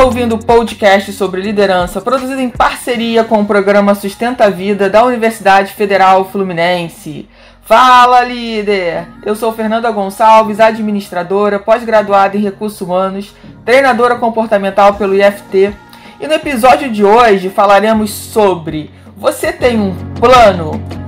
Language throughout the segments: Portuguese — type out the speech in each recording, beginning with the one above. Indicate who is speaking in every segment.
Speaker 1: Está ouvindo o podcast sobre liderança, produzido em parceria com o programa Sustenta a Vida da Universidade Federal Fluminense. Fala, líder! Eu sou Fernanda Gonçalves, administradora, pós-graduada em recursos humanos, treinadora comportamental pelo IFT. E no episódio de hoje falaremos sobre: você tem um plano?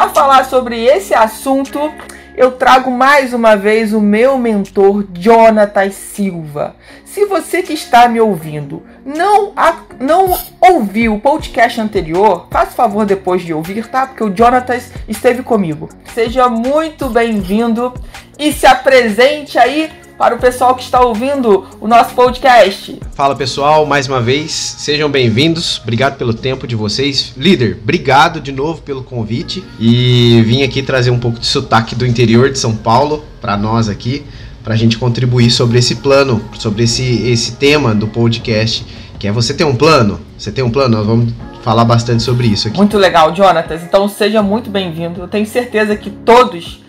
Speaker 1: Para falar sobre esse assunto, eu trago mais uma vez o meu mentor Jonatas Silva. Se você que está me ouvindo não, não ouviu o podcast anterior, faça favor depois de ouvir, tá? Porque o Jonatas esteve comigo. Seja muito bem-vindo e se apresente aí para o pessoal que está ouvindo o nosso podcast.
Speaker 2: Fala pessoal, mais uma vez, sejam bem-vindos. Obrigado pelo tempo de vocês. Líder, obrigado de novo pelo convite e vim aqui trazer um pouco de sotaque do interior de São Paulo para nós aqui, para a gente contribuir sobre esse plano, sobre esse, esse tema do podcast, que é você ter um plano. Você tem um plano? Nós vamos falar bastante sobre isso aqui.
Speaker 1: Muito legal, Jonatas. Então seja muito bem-vindo. Eu tenho certeza que todos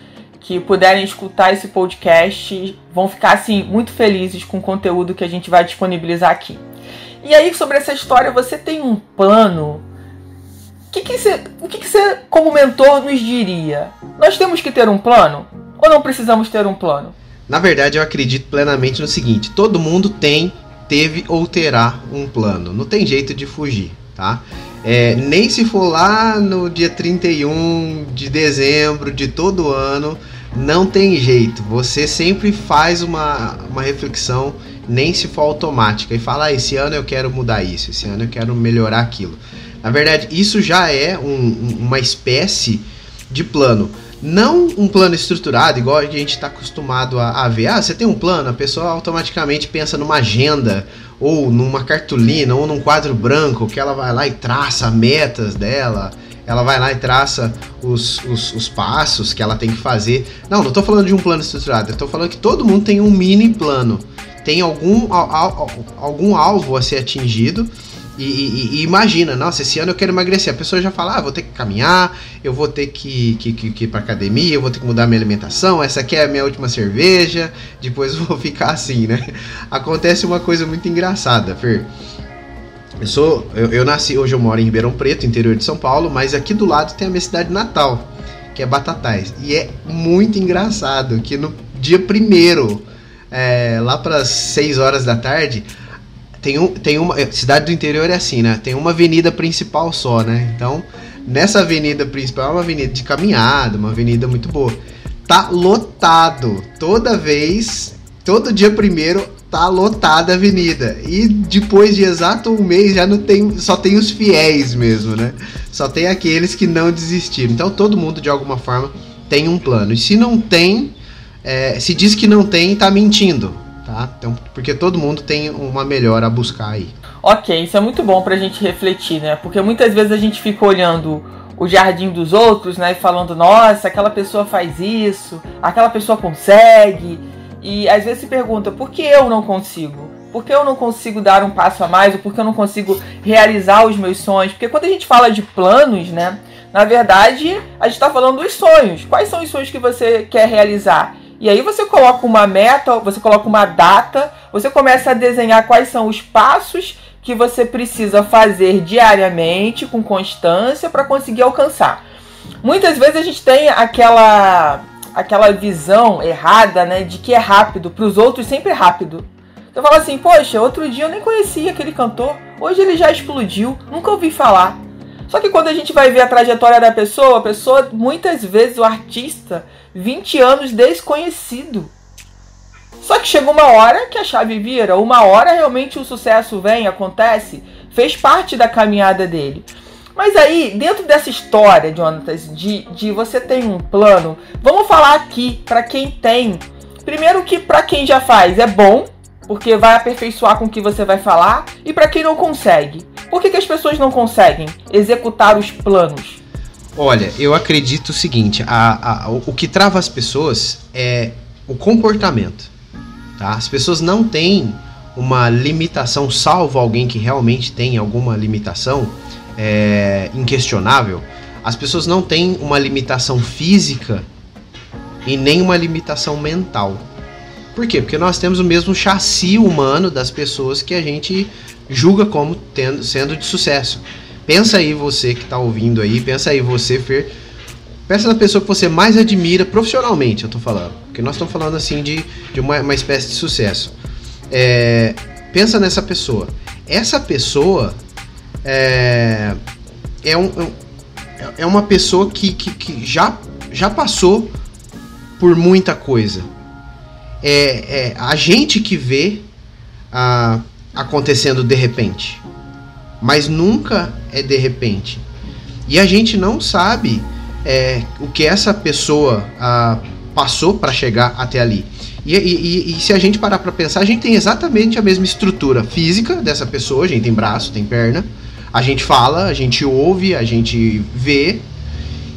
Speaker 1: que puderem escutar esse podcast vão ficar assim muito felizes com o conteúdo que a gente vai disponibilizar aqui. E aí sobre essa história, você tem um plano? O que, que você, o que, que você, como mentor, nos diria? Nós temos que ter um plano ou não precisamos ter um plano?
Speaker 2: Na verdade, eu acredito plenamente no seguinte: todo mundo tem, teve ou terá um plano. Não tem jeito de fugir, tá? É, nem se for lá no dia 31 de dezembro de todo ano, não tem jeito. Você sempre faz uma, uma reflexão, nem se for automática, e fala: ah, esse ano eu quero mudar isso, esse ano eu quero melhorar aquilo. Na verdade, isso já é um, uma espécie de plano. Não um plano estruturado, igual a gente está acostumado a, a, ver. Ah, você tem um plano, a pessoa automaticamente pensa numa agenda, ou numa cartolina, ou num quadro branco, que ela vai lá e traça metas dela, ela vai lá e traça os, os, os passos que ela tem que fazer. Não, não estou falando de um plano estruturado, estou falando que todo mundo tem um mini plano, tem algum, algum alvo a ser atingido e, e, e, imagina, nossa, esse ano eu quero emagrecer. A pessoa já fala, ah, vou ter que caminhar, eu vou ter que, que, que, que ir pra academia, eu vou ter que mudar minha alimentação, essa aqui é a minha última cerveja, depois eu vou ficar assim, né? Acontece uma coisa muito engraçada, Fer. Eu sou. Eu, eu nasci, hoje eu moro em Ribeirão Preto, interior de São Paulo, mas aqui do lado tem a minha cidade natal, que é Batatais. E é muito engraçado que no dia primeiro, é, lá para 6 horas da tarde, tem, um, tem uma. É, cidade do interior é assim, né? Tem uma avenida principal só, né? Então, nessa avenida principal é uma avenida de caminhada, uma avenida muito boa. Tá lotado. Toda vez, todo dia primeiro, tá lotada a avenida. E depois de exato um mês já não tem. Só tem os fiéis mesmo, né? Só tem aqueles que não desistiram. Então todo mundo, de alguma forma, tem um plano. E se não tem. É, se diz que não tem, tá mentindo tá? Então, porque todo mundo tem uma melhora a buscar aí.
Speaker 1: Ok, isso é muito bom pra gente refletir, né? Porque muitas vezes a gente fica olhando o jardim dos outros, né? E falando, nossa, aquela pessoa faz isso, aquela pessoa consegue. E às vezes se pergunta, por que eu não consigo? Por que eu não consigo dar um passo a mais? Ou por que eu não consigo realizar os meus sonhos? Porque quando a gente fala de planos, né? Na verdade, a gente está falando dos sonhos. Quais são os sonhos que você quer realizar? E aí você coloca uma meta, você coloca uma data, você começa a desenhar quais são os passos que você precisa fazer diariamente, com constância, para conseguir alcançar. Muitas vezes a gente tem aquela aquela visão errada, né, de que é rápido, para os outros sempre é rápido. Você fala assim, poxa, outro dia eu nem conhecia aquele cantor, hoje ele já explodiu, nunca ouvi falar. Só que quando a gente vai ver a trajetória da pessoa, a pessoa, muitas vezes, o artista, 20 anos desconhecido. Só que chega uma hora que a chave vira, uma hora realmente o sucesso vem, acontece, fez parte da caminhada dele. Mas aí, dentro dessa história, Jonatas, de, de você tem um plano, vamos falar aqui para quem tem. Primeiro que para quem já faz é bom, porque vai aperfeiçoar com o que você vai falar, e para quem não consegue. Por que, que as pessoas não conseguem executar os planos?
Speaker 2: Olha, eu acredito o seguinte: a, a, o que trava as pessoas é o comportamento. Tá? As pessoas não têm uma limitação, salvo alguém que realmente tem alguma limitação é, inquestionável. As pessoas não têm uma limitação física e nem uma limitação mental. Por quê? Porque nós temos o mesmo chassi humano das pessoas que a gente julga como tendo, sendo de sucesso. Pensa aí você que está ouvindo aí, pensa aí você, Fer. Pensa na pessoa que você mais admira profissionalmente, eu estou falando. Porque nós estamos falando assim de, de uma, uma espécie de sucesso. É, pensa nessa pessoa. Essa pessoa é, é, um, é uma pessoa que, que, que já, já passou por muita coisa. É, é a gente que vê a, acontecendo de repente, mas nunca é de repente. E a gente não sabe é, o que essa pessoa a, passou para chegar até ali. E, e, e, se a gente parar para pensar, a gente tem exatamente a mesma estrutura física dessa pessoa. A gente tem braço, tem perna. A gente fala, a gente ouve, a gente vê.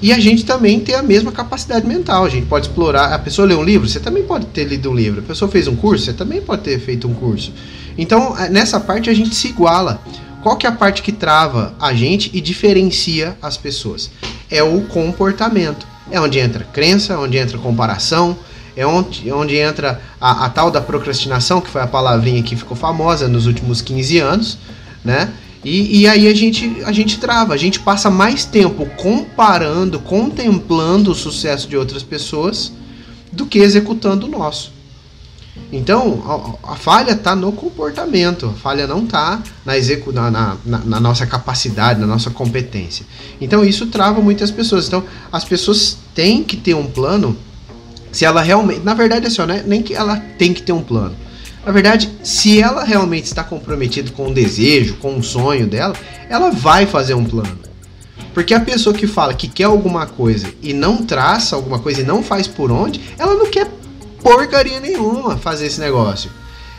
Speaker 2: E a gente também tem a mesma capacidade mental. A gente pode explorar. A pessoa lê um livro, você também pode ter lido um livro. A pessoa fez um curso, você também pode ter feito um curso. Então, é, nessa parte a gente se iguala. Qual que é a parte que trava a gente e diferencia as pessoas? É o comportamento. É onde entra crença, onde entra comparação, é onde, onde entra a, a, tal da procrastinação, que foi a palavrinha que ficou famosa nos últimos 15 anos, né? E, e aí a gente, a gente trava, a gente passa mais tempo comparando, contemplando o sucesso de outras pessoas do que executando o nosso. Então, a, a falha está no comportamento, a falha não está na, execu na, na, na, nossa capacidade, na nossa competência. Então, isso trava muitas pessoas. Então, as pessoas têm que ter um plano, se ela realmente. Na verdade, assim, né? nem que ela tem que ter um plano. Na verdade, se ela realmente está comprometida com um desejo, com um sonho dela, ela vai fazer um plano. Porque a pessoa que fala que quer alguma coisa e não traça alguma coisa e não faz por onde, ela não quer porcaria nenhuma fazer esse negócio.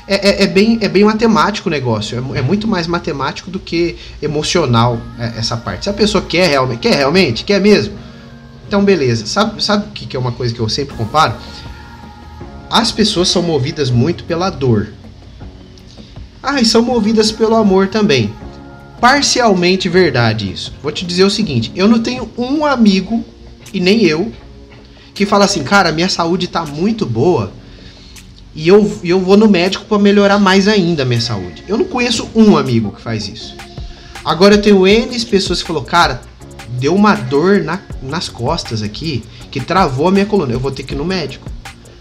Speaker 2: É, é, é, bem, é bem matemático o negócio, é, é, muito mais matemático do que emocional é, essa parte. Se a pessoa quer realmente, quer realmente, quer mesmo, então beleza. Sabe, sabe o que, que é uma coisa que eu sempre comparo? As pessoas são movidas muito pela dor. Ah, e são movidas pelo amor também. Parcialmente verdade isso. Vou te dizer o seguinte: eu não tenho um amigo, e nem eu, que fala assim, cara, minha saúde tá muito boa e eu, eu vou no médico para melhorar mais ainda a minha saúde. Eu não conheço um amigo que faz isso. Agora eu tenho N pessoas que falou, cara, deu uma dor na, nas costas aqui que travou a minha coluna. Eu vou ter que ir no médico.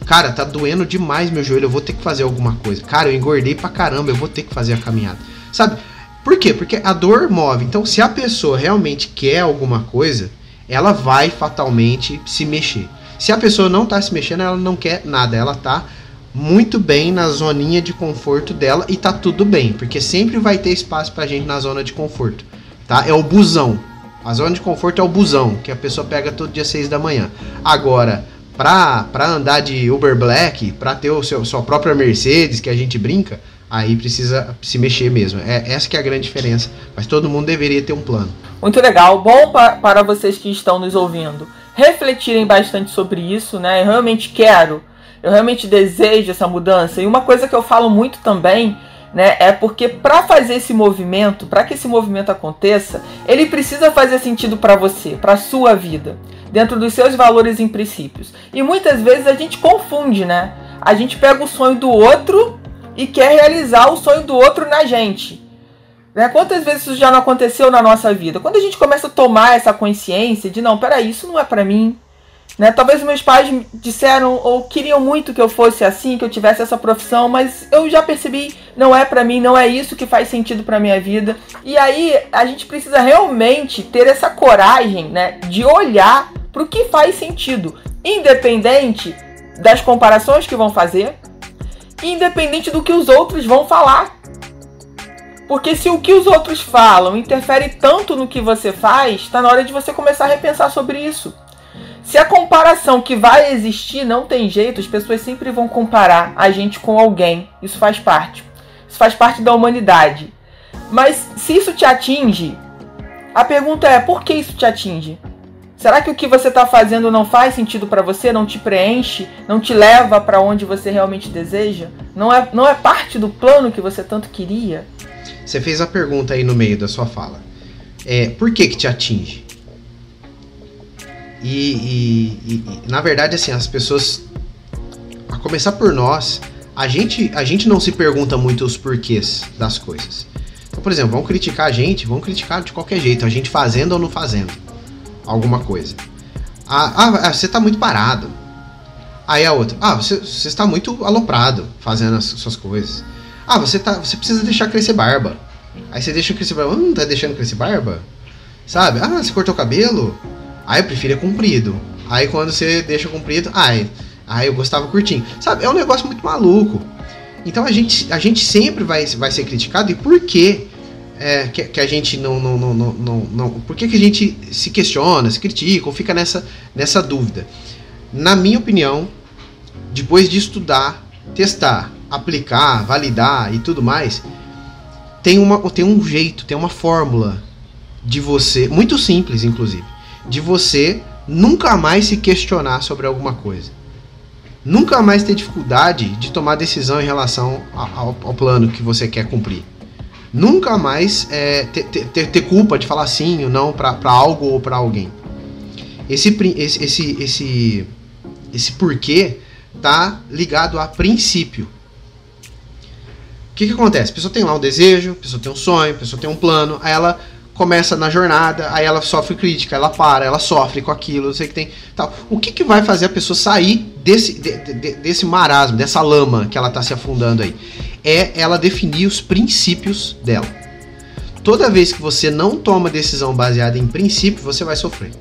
Speaker 2: Cara, tá doendo demais meu joelho, eu vou ter que fazer alguma coisa. Cara, eu engordei pra caramba, eu vou ter que fazer a caminhada. Sabe? Por quê? Porque a dor move. Então, se a pessoa realmente quer alguma coisa, ela vai fatalmente se mexer. Se a pessoa não está se mexendo, ela não quer nada, ela está muito bem na zoninha de conforto dela e tá tudo bem, porque sempre vai ter espaço pra gente na zona de conforto, tá? É o busão. A zona de conforto é o busão, que a pessoa pega todo dia 6 da manhã. Agora, pra, pra andar de Uber Black, pra ter o seu, sua própria Mercedes, que a gente brinca, aí precisa se mexer mesmo. É essa que é a grande diferença. Mas todo mundo deveria ter um plano.
Speaker 1: Muito legal. Bom para vocês que estão nos ouvindo refletirem bastante sobre isso, né? Eu realmente quero, eu realmente desejo essa mudança. E uma coisa que eu falo muito também, né, é porque para fazer esse movimento, para que esse movimento aconteça, ele precisa fazer sentido para você, para sua vida, dentro dos seus valores e princípios. E muitas vezes a gente confunde, né? A gente pega o sonho do outro e quer realizar o sonho do outro na gente. Né? Quantas vezes isso já não aconteceu na nossa vida? Quando a gente começa a tomar essa consciência de não, peraí, isso não é para mim. Né? Talvez meus pais disseram ou queriam muito que eu fosse assim, que eu tivesse essa profissão, mas eu já percebi, não é para mim, não é isso que faz sentido para minha vida. E aí a gente precisa realmente ter essa coragem, né, de olhar para o que faz sentido, independente das comparações que vão fazer, independente do que os outros vão falar. Porque se o que os outros falam interfere tanto no que você faz, está na hora de você começar a repensar sobre isso. Se a comparação que vai existir não tem jeito, as pessoas sempre vão comparar a gente com alguém. Isso faz parte. Isso faz parte da humanidade. Mas se isso te atinge, a pergunta é: por que isso te atinge? Será que o que você está fazendo não faz sentido para você, não te preenche, não te leva para onde você realmente deseja? Não é, não é parte do plano que você tanto queria?
Speaker 2: Você fez a pergunta aí no meio da sua fala. É, por que que te atinge? E, e, e, na verdade, assim, as pessoas, a começar por nós, a gente, a gente não se pergunta muito os porquês das coisas. Então, por exemplo, vão criticar a gente, vão criticar de qualquer jeito, a gente fazendo ou não fazendo alguma coisa. Ah, ah, ah você está muito parado. Aí a outra, ah, você, você está muito aloprado fazendo as suas coisas. Ah, você, tá, você precisa deixar crescer barba. Aí você deixa crescer barba. Não tá deixando crescer barba? Sabe? Ah, você cortou o cabelo? Ah, eu prefiro é comprido. Aí quando você deixa comprido, ai, ah, eu gostava curtinho. Sabe? É um negócio muito maluco. Então a gente, a gente sempre vai, vai ser criticado. E por que, é, que, que, a gente não, não, não, não, não, não. Por que, que a gente se questiona, se critica ou fica nessa, nessa dúvida? Na minha opinião, depois de estudar, testar, aplicar, validar e tudo mais, tem, uma, tem um jeito, tem uma fórmula de você, muito simples inclusive, de você nunca mais se questionar sobre alguma coisa nunca mais ter dificuldade de tomar decisão em relação ao, ao plano que você quer cumprir. Nunca mais é, ter, ter, ter, culpa de falar sim ou não para algo ou para alguém. Esse, esse, esse, esse, esse porquê tá ligado a princípio. O que, que acontece? A pessoa tem lá um desejo, a pessoa tem um sonho, a pessoa tem um plano, aí ela começa na jornada, aí ela sofre crítica, ela para, ela sofre com aquilo, não sei o que tem. Tal. O que, que vai fazer a pessoa sair desse, de, de, desse marasmo, dessa lama que ela está se afundando aí? É ela definir os princípios dela. Toda vez que você não toma decisão baseada em princípio, você vai sofrer.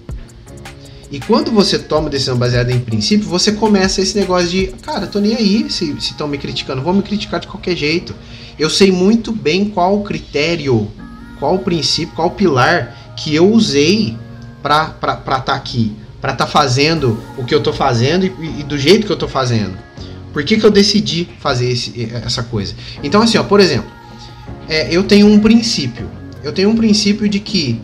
Speaker 2: E quando você toma decisão baseada em princípio, você começa esse negócio de, cara, tô nem aí se estão me criticando, vão me criticar de qualquer jeito. Eu sei muito bem qual o critério qual o princípio, qual o pilar que eu usei para estar tá aqui, para estar tá fazendo o que eu estou fazendo e, e, do jeito que eu estou fazendo. Por que, que eu decidi fazer esse, essa coisa? Então, assim, ó, por exemplo, é, eu tenho um princípio. Eu tenho um princípio de que,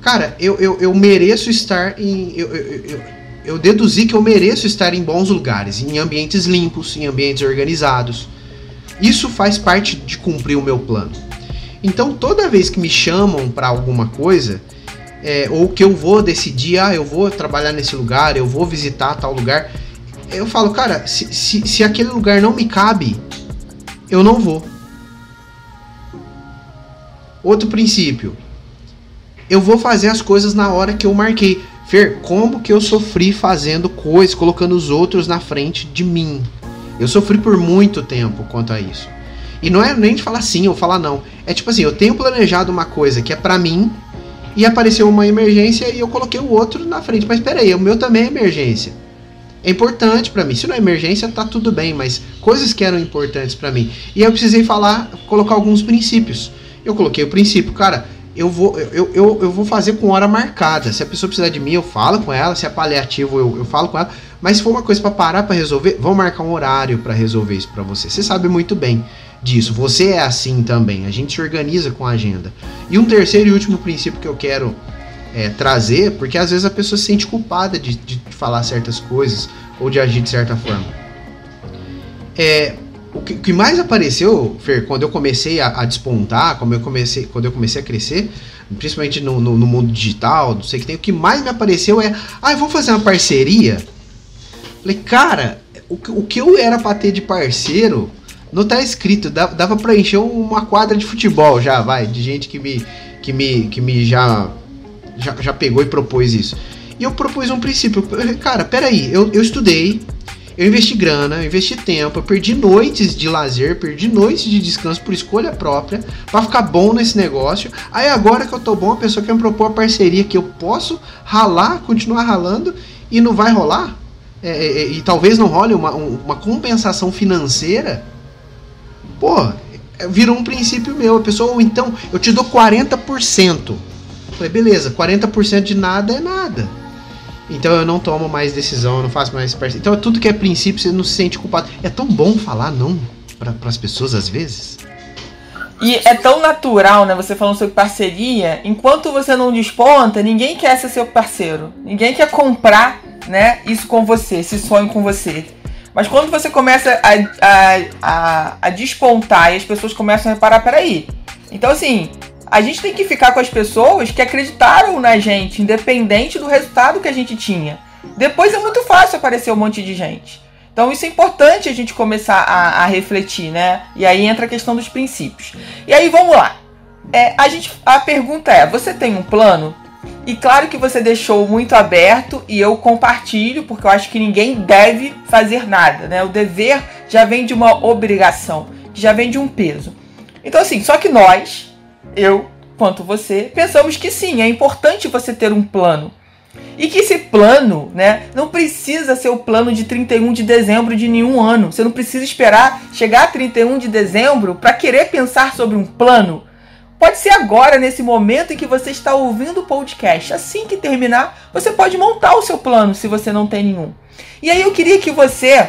Speaker 2: cara, eu, eu, eu mereço estar em. Eu, eu, eu, eu deduzi que eu mereço estar em bons lugares, em ambientes limpos, em ambientes organizados. Isso faz parte de cumprir o meu plano. Então, toda vez que me chamam para alguma coisa, é, ou que eu vou decidir, ah, eu vou trabalhar nesse lugar, eu vou visitar tal lugar, eu falo, cara, se, se, se aquele lugar não me cabe, eu não vou. Outro princípio, eu vou fazer as coisas na hora que eu marquei. Fer, como que eu sofri fazendo coisas, colocando os outros na frente de mim? Eu sofri por muito tempo quanto a isso. E não é nem de falar sim ou falar não. É tipo assim, eu tenho planejado uma coisa que é para mim e apareceu uma emergência e eu coloquei o outro na frente. Mas peraí, o meu também é emergência. É importante para mim. Se não é emergência, tá tudo bem, mas coisas que eram importantes para mim. E eu precisei falar, colocar alguns princípios. Eu coloquei o princípio, cara, eu vou, eu, eu, eu vou fazer com hora marcada. Se a pessoa precisar de mim, eu falo com ela. Se é paliativo, eu, eu falo com ela. Mas se for uma coisa para parar para resolver, vamos marcar um horário para resolver isso para você. Você sabe muito bem disso. Você é assim também. A gente se organiza com a agenda. E um terceiro e último princípio que eu quero é, trazer, porque às vezes a pessoa se sente culpada de, de falar certas coisas ou de agir de certa forma. É, o que, que mais apareceu, Fer, quando eu comecei a, a, despontar, quando eu comecei, quando eu comecei a crescer, principalmente no, no, no mundo digital, não sei o que tem, o que mais me apareceu é, ah, vamos fazer uma parceria? Falei, cara, o, o que eu era pra ter de parceiro, não tá escrito, dava, dava pra encher uma quadra de futebol já, vai, de gente que me, que me, que me já, já, já pegou e propôs isso. E eu propus um princípio, cara, peraí, eu, eu estudei, eu investi grana, eu investi tempo, eu perdi noites de lazer, perdi noites de descanso por escolha própria, para ficar bom nesse negócio. Aí agora que eu tô bom, a pessoa quer me propor a parceria que eu posso ralar, continuar ralando e não vai rolar? É, é, é e talvez não role uma, uma compensação financeira pô, virou um princípio meu. A pessoa, ou então, eu te dou 40%. Falei, beleza, 40% de nada é nada. Então eu não tomo mais decisão, eu não faço mais parceria. Então tudo que é princípio você não se sente culpado. É tão bom falar não para as pessoas às vezes.
Speaker 1: E é tão natural, né? Você falando sobre parceria. Enquanto você não desponta, ninguém quer ser seu parceiro. Ninguém quer comprar, né? Isso com você, esse sonho com você. Mas quando você começa a, a, a, a despontar e as pessoas começam a reparar, peraí. Então, assim, a gente tem que ficar com as pessoas que acreditaram na gente, independente do resultado que a gente tinha. Depois é muito fácil aparecer um monte de gente. Então isso é importante a gente começar a, a refletir, né? E aí entra a questão dos princípios. E aí vamos lá. É, a, gente, a pergunta é: você tem um plano? E claro que você deixou muito aberto e eu compartilho, porque eu acho que ninguém deve fazer nada, né? O dever já vem de uma obrigação, já vem de um peso. Então, assim, só que nós, eu quanto você, pensamos que sim, é importante você ter um plano. E que esse plano, né, não precisa ser o plano de 31 de dezembro de nenhum ano. Você não precisa esperar chegar a 31 de dezembro para querer pensar sobre um plano. Pode ser agora, nesse momento em que você está ouvindo o podcast. Assim que terminar, você pode montar o seu plano se você não tem nenhum. E aí eu queria que você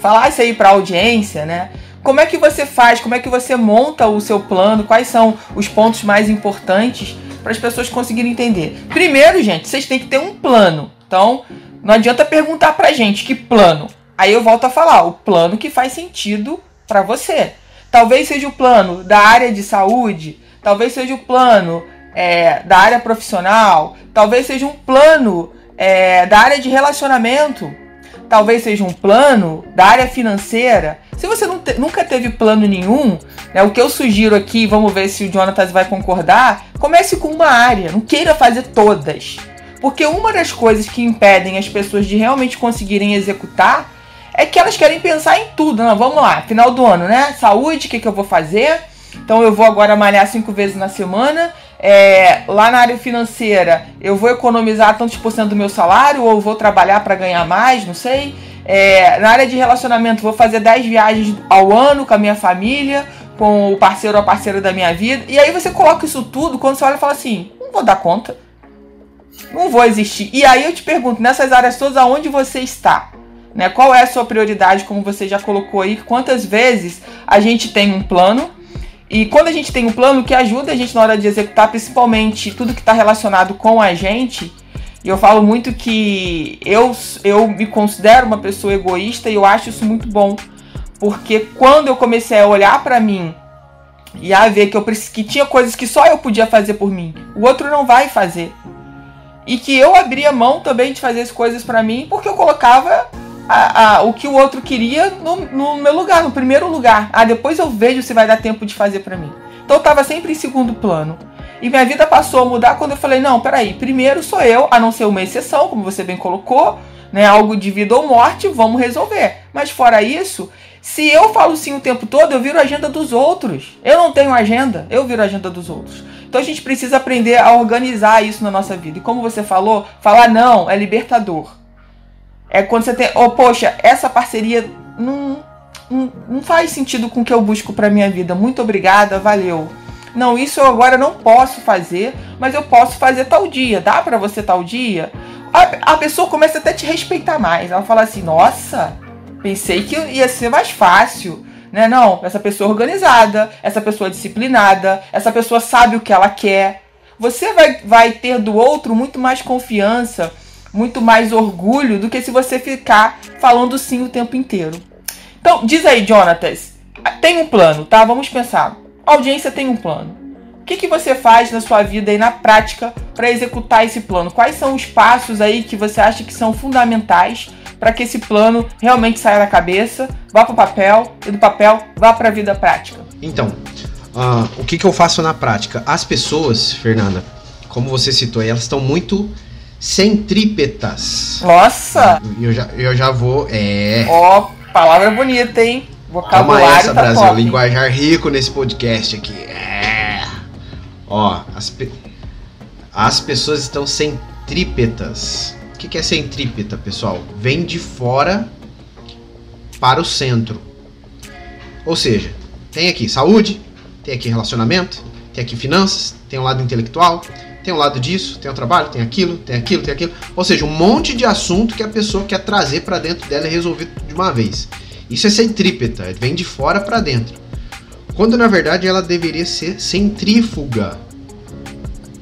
Speaker 1: falasse aí para a audiência, né? Como é que você faz? Como é que você monta o seu plano? Quais são os pontos mais importantes para as pessoas conseguirem entender? Primeiro, gente, vocês têm que ter um plano. Então, não adianta perguntar pra gente que plano. Aí eu volto a falar, o plano que faz sentido para você. Talvez seja o plano da área de saúde, talvez seja o plano é, da área profissional, talvez seja um plano é, da área de relacionamento, talvez seja um plano da área financeira. Se você te, nunca teve plano nenhum, né, o que eu sugiro aqui, vamos ver se o Jonathan vai concordar, comece com uma área, não queira fazer todas. Porque uma das coisas que impedem as pessoas de realmente conseguirem executar é que elas querem pensar em tudo. Não, vamos lá, final do ano, né? Saúde, o que, que eu vou fazer? Então eu vou agora malhar cinco vezes na semana. É, lá na área financeira, eu vou economizar tantos por cento do meu salário ou vou trabalhar para ganhar mais, não sei. É, na área de relacionamento, vou fazer 10 viagens ao ano com a minha família, com o parceiro ou a parceira da minha vida. E aí você coloca isso tudo, quando você olha e fala assim: não vou dar conta. Não vou existir. E aí eu te pergunto, nessas áreas todas, aonde você está? Né? Qual é a sua prioridade, como você já colocou aí? Quantas vezes a gente tem um plano e quando a gente tem um plano que ajuda a gente na hora de executar, principalmente tudo que está relacionado com a gente, e eu falo muito que eu, eu me considero uma pessoa egoísta e eu acho isso muito bom. Porque quando eu comecei a olhar para mim e a ver que, eu, que tinha coisas que só eu podia fazer por mim, o outro não vai fazer. E que eu abria mão também de fazer as coisas para mim porque eu colocava a, a, o que o outro queria no, no, meu lugar, no primeiro lugar. Ah, depois eu vejo se vai dar tempo de fazer para mim. Então eu tava sempre em segundo plano. E minha vida passou a mudar quando eu falei: não, peraí, primeiro sou eu, a não ser uma exceção, como você bem colocou, né? Algo de vida ou morte, vamos resolver. Mas fora isso, se eu falo sim o tempo todo, eu viro a agenda dos outros. Eu não tenho agenda, eu viro a agenda dos outros. Então a gente precisa aprender a organizar isso na nossa vida. E como você falou, falar não é libertador. É quando você tem, oh, poxa, essa parceria não, não, não faz sentido com o que eu busco para minha vida. Muito obrigada, valeu. Não, isso eu agora não posso fazer, mas eu posso fazer tal dia. Dá para você tal dia? A, a pessoa começa até a te respeitar mais. Ela fala assim: "Nossa, pensei que ia ser mais fácil". Né? Não, essa pessoa organizada, essa pessoa disciplinada, essa pessoa sabe o que ela quer. Você vai, vai ter do outro muito mais confiança muito mais orgulho do que se você ficar falando sim o tempo inteiro. Então, diz aí, Jonatas, tem um plano, tá? Vamos pensar. A audiência tem um plano. O que, que você faz na sua vida e na prática para executar esse plano? Quais são os passos aí que você acha que são fundamentais para que esse plano realmente saia da cabeça, vá para o papel e do papel vá para a vida prática?
Speaker 2: Então, uh, o que, que eu faço na prática? As pessoas, Fernanda, como você citou, elas estão muito centrípetas.
Speaker 1: Nossa!
Speaker 2: Eu já, eu já vou. É.
Speaker 1: Ó, oh, palavra bonita, hein?
Speaker 2: Vocabulário Toma essa, tá Brasil. Top. Linguajar rico nesse podcast aqui. É. Ó, as, pe... as pessoas estão centrípetas. O que, que é centrípeta, pessoal? Vem de fora para o centro. Ou seja, tem aqui saúde, tem aqui relacionamento, tem aqui finanças, tem um lado intelectual, tem um lado disso, tem o um trabalho, tem aquilo, tem aquilo, tem aquilo. Ou seja, um monte de assunto que a pessoa quer trazer para dentro dela e resolver de uma vez. Isso é centrípeta, vem de fora para dentro. Quando na verdade ela deveria ser centrífuga.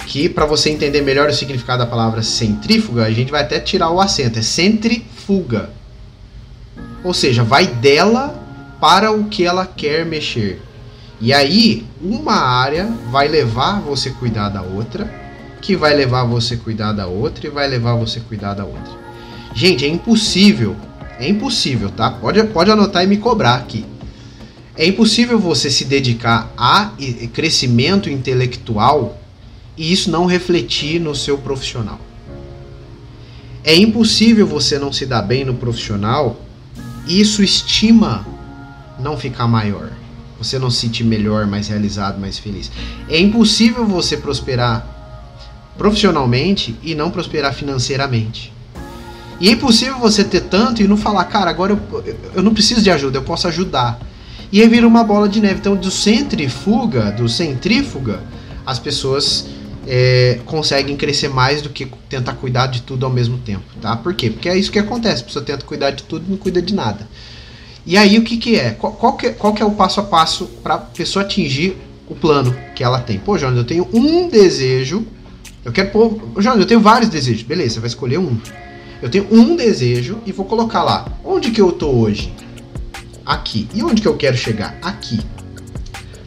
Speaker 2: Que para você entender melhor o significado da palavra centrífuga, a gente vai até tirar o acento, é centrifuga. Ou seja, vai dela para o que ela quer mexer. E aí, uma área vai levar você cuidar da outra, que vai levar você a cuidar da outra e vai levar você a cuidar da outra. Gente, é impossível, é impossível, tá? Pode, pode anotar e me cobrar aqui. É impossível você se dedicar a crescimento intelectual e isso não refletir no seu profissional. É impossível você não se dar bem no profissional e isso estima não ficar maior. Você não se sentir melhor, mais realizado, mais feliz. É impossível você prosperar profissionalmente e não prosperar financeiramente. E é impossível você ter tanto e não falar, cara, agora eu, eu não preciso de ajuda, eu posso ajudar. E aí vira uma bola de neve. Então, do centrifuga, do centrífuga, as pessoas é, conseguem crescer mais do que tentar cuidar de tudo ao mesmo tempo, tá? Por quê? Porque é isso que acontece. A pessoa tenta cuidar de tudo e não cuida de nada. E aí o que, que é? Qual, qual, que, qual que é o passo a passo para a pessoa atingir o plano que ela tem? Pô, Jonas, eu tenho um desejo. Eu quero pôr. Jonas, eu tenho vários desejos. Beleza, você vai escolher um. Eu tenho um desejo e vou colocar lá. Onde que eu tô hoje? aqui. E onde que eu quero chegar? Aqui.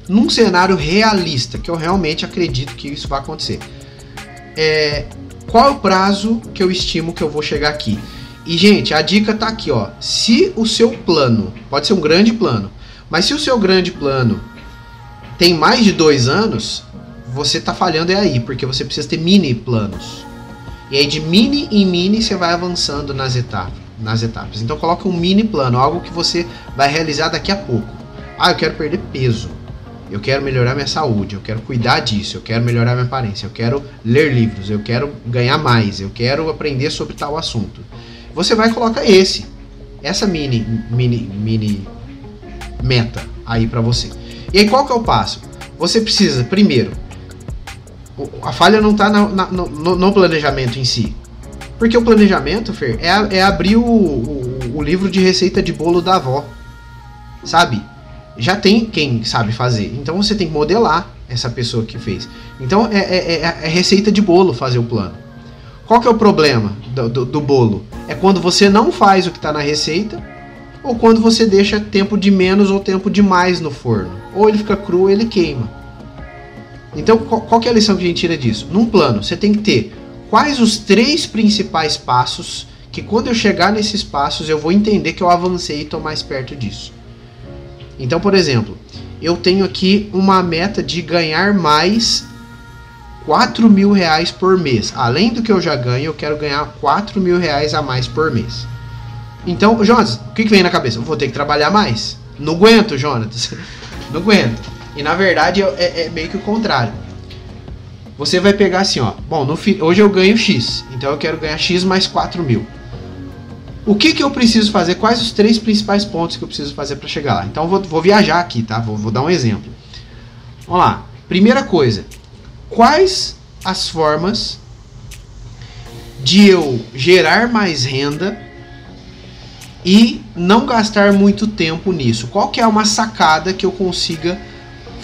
Speaker 2: Num cenário realista, que eu realmente acredito que isso vai acontecer. É, qual é o prazo que eu estimo que eu vou chegar aqui? E, gente, a dica tá aqui, ó. Se o seu plano, pode ser um grande plano, mas se o seu grande plano tem mais de dois anos, você tá falhando é aí, porque você precisa ter mini planos. E aí, de mini em mini, você vai avançando nas etapas nas etapas. Então coloque um mini plano, algo que você vai realizar daqui a pouco. Ah, eu quero perder peso. Eu quero melhorar minha saúde, eu quero cuidar disso, eu quero melhorar minha aparência, eu quero ler livros, eu quero ganhar mais, eu quero aprender sobre tal assunto. Você vai colocar esse, essa mini mini mini meta aí para você. E aí qual que é o passo? Você precisa primeiro a falha não está no, no planejamento em si. Porque o planejamento, Fer, é, é abrir o, o, o, livro de receita de bolo da avó. Sabe? Já tem quem sabe fazer. Então você tem que modelar essa pessoa que fez. Então é, é, é, é receita de bolo fazer o plano. Qual que é o problema do, do, do bolo? É quando você não faz o que está na receita, ou quando você deixa tempo de menos ou tempo de mais no forno. Ou ele fica cru ou ele queima. Então, qual, qual é a lição que a gente tira disso? Num plano, você tem que ter quais os três principais passos que quando eu chegar nesses passos eu vou entender que eu avancei e estou mais perto disso. Então, por exemplo, eu tenho aqui uma meta de ganhar mais 4 mil reais por mês. Além do que eu já ganho, eu quero ganhar 4 mil reais a mais por mês. Então, Jonas, o que, que vem na cabeça? Eu vou ter que trabalhar mais. Não aguento, Jonas. Não aguento. E na verdade é, é meio que o contrário você vai pegar assim, ó. Bom, no, hoje eu ganho X, então eu quero ganhar X mais 4 mil. O que, que eu preciso fazer? Quais os três principais pontos que eu preciso fazer para chegar lá? Então vou, vou viajar aqui, tá? Vou, vou dar um exemplo. Vamos lá. Primeira coisa, quais as formas de eu gerar mais renda e não gastar muito tempo nisso? Qual que é uma sacada que eu consiga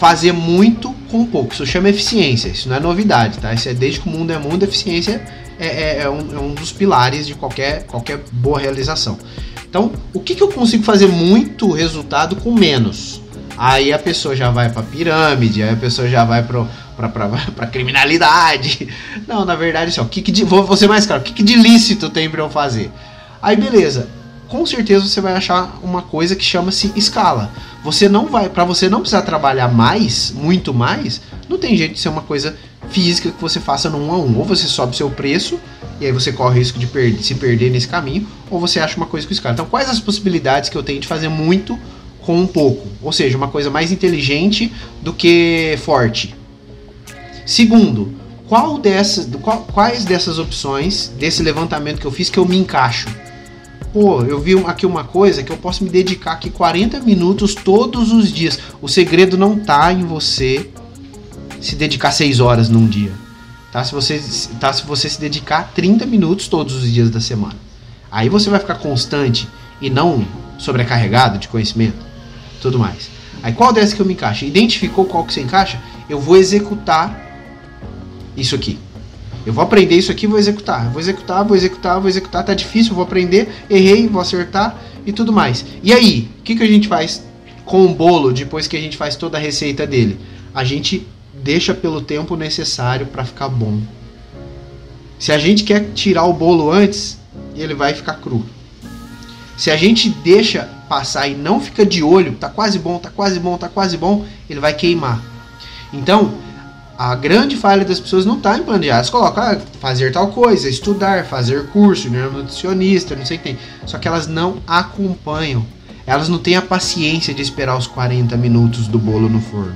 Speaker 2: fazer muito com pouco. Isso chama eficiência, isso não é novidade, tá? Isso é desde que o mundo é mundo, eficiência é, é, é, um, é um, dos pilares de qualquer, qualquer boa realização. Então, o que, que eu consigo fazer muito resultado com menos? Aí a pessoa já vai para pirâmide, aí a pessoa já vai para criminalidade. Não, na verdade, assim, ó, que que de, vou, ser mais claro, o que, que de lícito tem para eu fazer? Aí beleza, com certeza você vai achar uma coisa que chama-se escala. Você não vai, para você não precisar trabalhar mais, muito mais, não tem jeito de ser uma coisa física que você faça no um a um. Ou você sobe seu preço e aí você corre o risco de se perder nesse caminho, ou você acha uma coisa com escala. Então, quais as possibilidades que eu tenho de fazer muito com um pouco? Ou seja, uma coisa mais inteligente do que forte. Segundo, qual dessas, qual, quais dessas opções, desse levantamento que eu fiz, que eu me encaixo? Pô, eu vi aqui uma coisa que eu posso me dedicar aqui 40 minutos todos os dias. O segredo não tá em você se dedicar 6 horas num dia. Tá? Se você, tá? se você se dedicar 30 minutos todos os dias da semana. Aí você vai ficar constante e não sobrecarregado de conhecimento. Tudo mais. Aí qual dessa que eu me encaixo? Identificou qual que você encaixa? Eu vou executar isso aqui. Eu vou aprender isso aqui, vou executar. Vou executar, vou executar, vou executar. Tá difícil, vou aprender. Errei, vou acertar e tudo mais. E aí, o que, que a gente faz com o bolo depois que a gente faz toda a receita dele? A gente deixa pelo tempo necessário para ficar bom. Se a gente quer tirar o bolo antes, ele vai ficar cru. Se a gente deixa passar e não fica de olho, tá quase bom, tá quase bom, tá quase bom, ele vai queimar. Então, a grande falha das pessoas não está em planejar. Elas colocam ah, fazer tal coisa, estudar, fazer curso, nutricionista, não sei o que tem. Só que elas não acompanham. Elas não têm a paciência de esperar os 40 minutos do bolo no forno.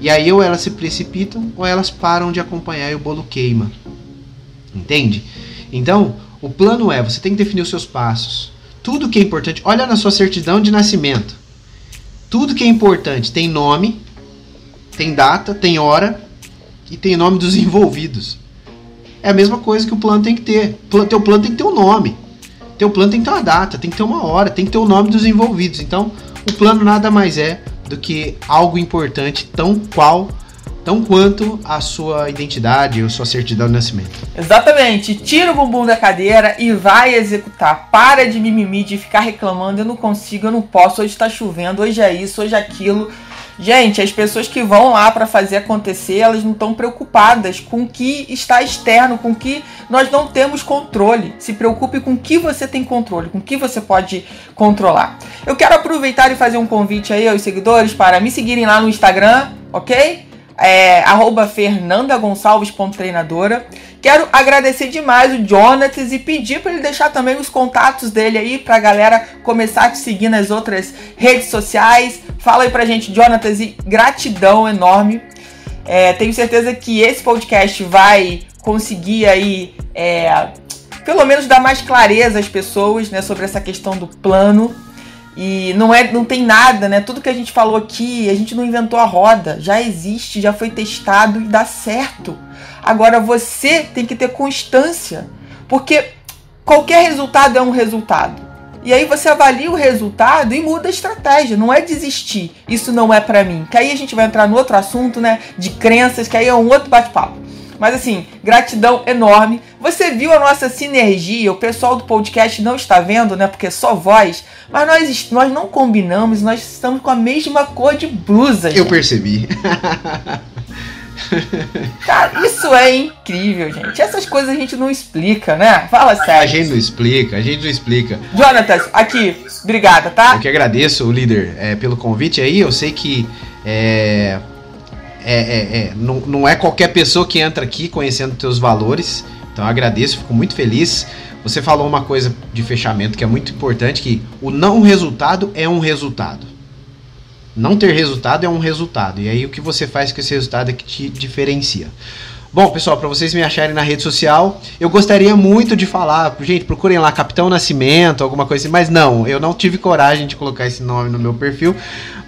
Speaker 2: E aí ou elas se precipitam ou elas param de acompanhar e o bolo queima. Entende? Então, o plano é, você tem que definir os seus passos. Tudo que é importante, olha na sua certidão de nascimento. Tudo que é importante tem nome, tem data, tem hora e tem nome dos envolvidos. É a mesma coisa que o plano tem que ter. Teu plano tem que ter um nome. Teu plano tem que ter uma data, tem que ter uma hora, tem que ter o nome dos envolvidos. Então, o plano nada mais é do que algo importante, tão qual, tão quanto a sua identidade ou sua certidão de nascimento.
Speaker 1: Exatamente. Tira o bumbum da cadeira e vai executar. Para de mimimi, de ficar reclamando, eu não consigo, eu não posso, hoje está chovendo, hoje é isso, hoje é aquilo. Gente, as pessoas que vão lá para fazer acontecer, elas não estão preocupadas com o que está externo, com o que nós não temos controle. Se preocupe com o que você tem controle, com o que você pode controlar. Eu quero aproveitar e fazer um convite aí aos seguidores para me seguirem lá no Instagram, ok? É, arroba fernandagonçalves.treinadora. Quero agradecer demais o Jonatas e pedir para ele deixar também os contatos dele aí para a galera começar a te seguir nas outras redes sociais. Fala aí pra gente, Jonatas, e gratidão enorme. É, tenho certeza que esse podcast vai conseguir aí, é, pelo menos dar mais clareza às pessoas, né, sobre essa questão do plano. E não é, não tem nada, né? Tudo que a gente falou aqui, a gente não inventou a roda, já existe, já foi testado e dá certo. Agora você tem que ter constância, porque qualquer resultado é um resultado. E aí você avalia o resultado e muda a estratégia. Não é desistir. Isso não é para mim. Que aí a gente vai entrar no outro assunto, né? De crenças, que aí é um outro bate-papo. Mas assim, gratidão enorme. Você viu a nossa sinergia? O pessoal do podcast não está vendo, né? Porque é só voz. Mas nós, nós não combinamos, nós estamos com a mesma cor de blusa.
Speaker 2: Eu gente. percebi.
Speaker 1: Cara, isso é incrível, gente. Essas coisas a gente não explica, né? Fala sério.
Speaker 2: A gente não explica, a gente não explica.
Speaker 1: Jonatas, aqui, obrigada, tá?
Speaker 2: Eu que agradeço, líder, é, pelo convite aí. Eu sei que é, é, é, é, não, não é qualquer pessoa que entra aqui conhecendo teus valores. Então eu agradeço, fico muito feliz. Você falou uma coisa de fechamento que é muito importante, que o não resultado é um resultado. Não ter resultado é um resultado. E aí o que você faz com esse resultado é que te diferencia. Bom, pessoal, para vocês me acharem na rede social, eu gostaria muito de falar, gente, procurem lá Capitão Nascimento, alguma coisa assim, mas não, eu não tive coragem de colocar esse nome no meu perfil.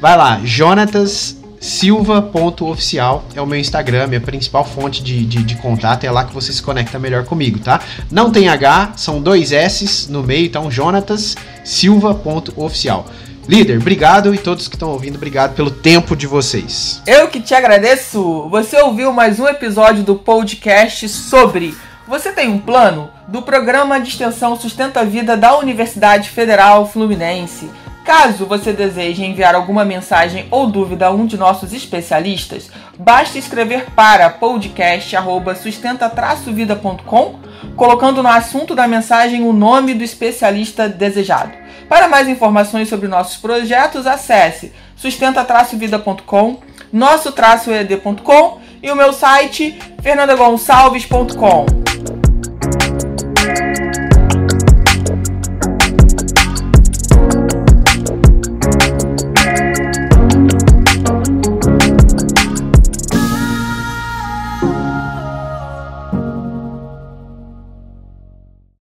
Speaker 2: Vai lá, Jonatas silva.oficial é o meu Instagram, minha principal fonte de, de, de, contato, é lá que você se conecta melhor comigo, tá? Não tem H, são dois S no meio, então Jonatas silva.oficial. Líder, obrigado e todos que estão ouvindo, obrigado pelo tempo de vocês.
Speaker 1: Eu que te agradeço. Você ouviu mais um episódio do podcast sobre Você tem um plano? Do programa de extensão Sustenta a Vida da Universidade Federal Fluminense. Caso você deseje enviar alguma mensagem ou dúvida a um de nossos especialistas, basta escrever para podcast@sustenta-vida.com, colocando no assunto da mensagem o nome do especialista desejado. Para mais informações sobre nossos projetos, acesse sustenta-vida.com, nosso-ed.com e o meu site fernandagonçalves.com.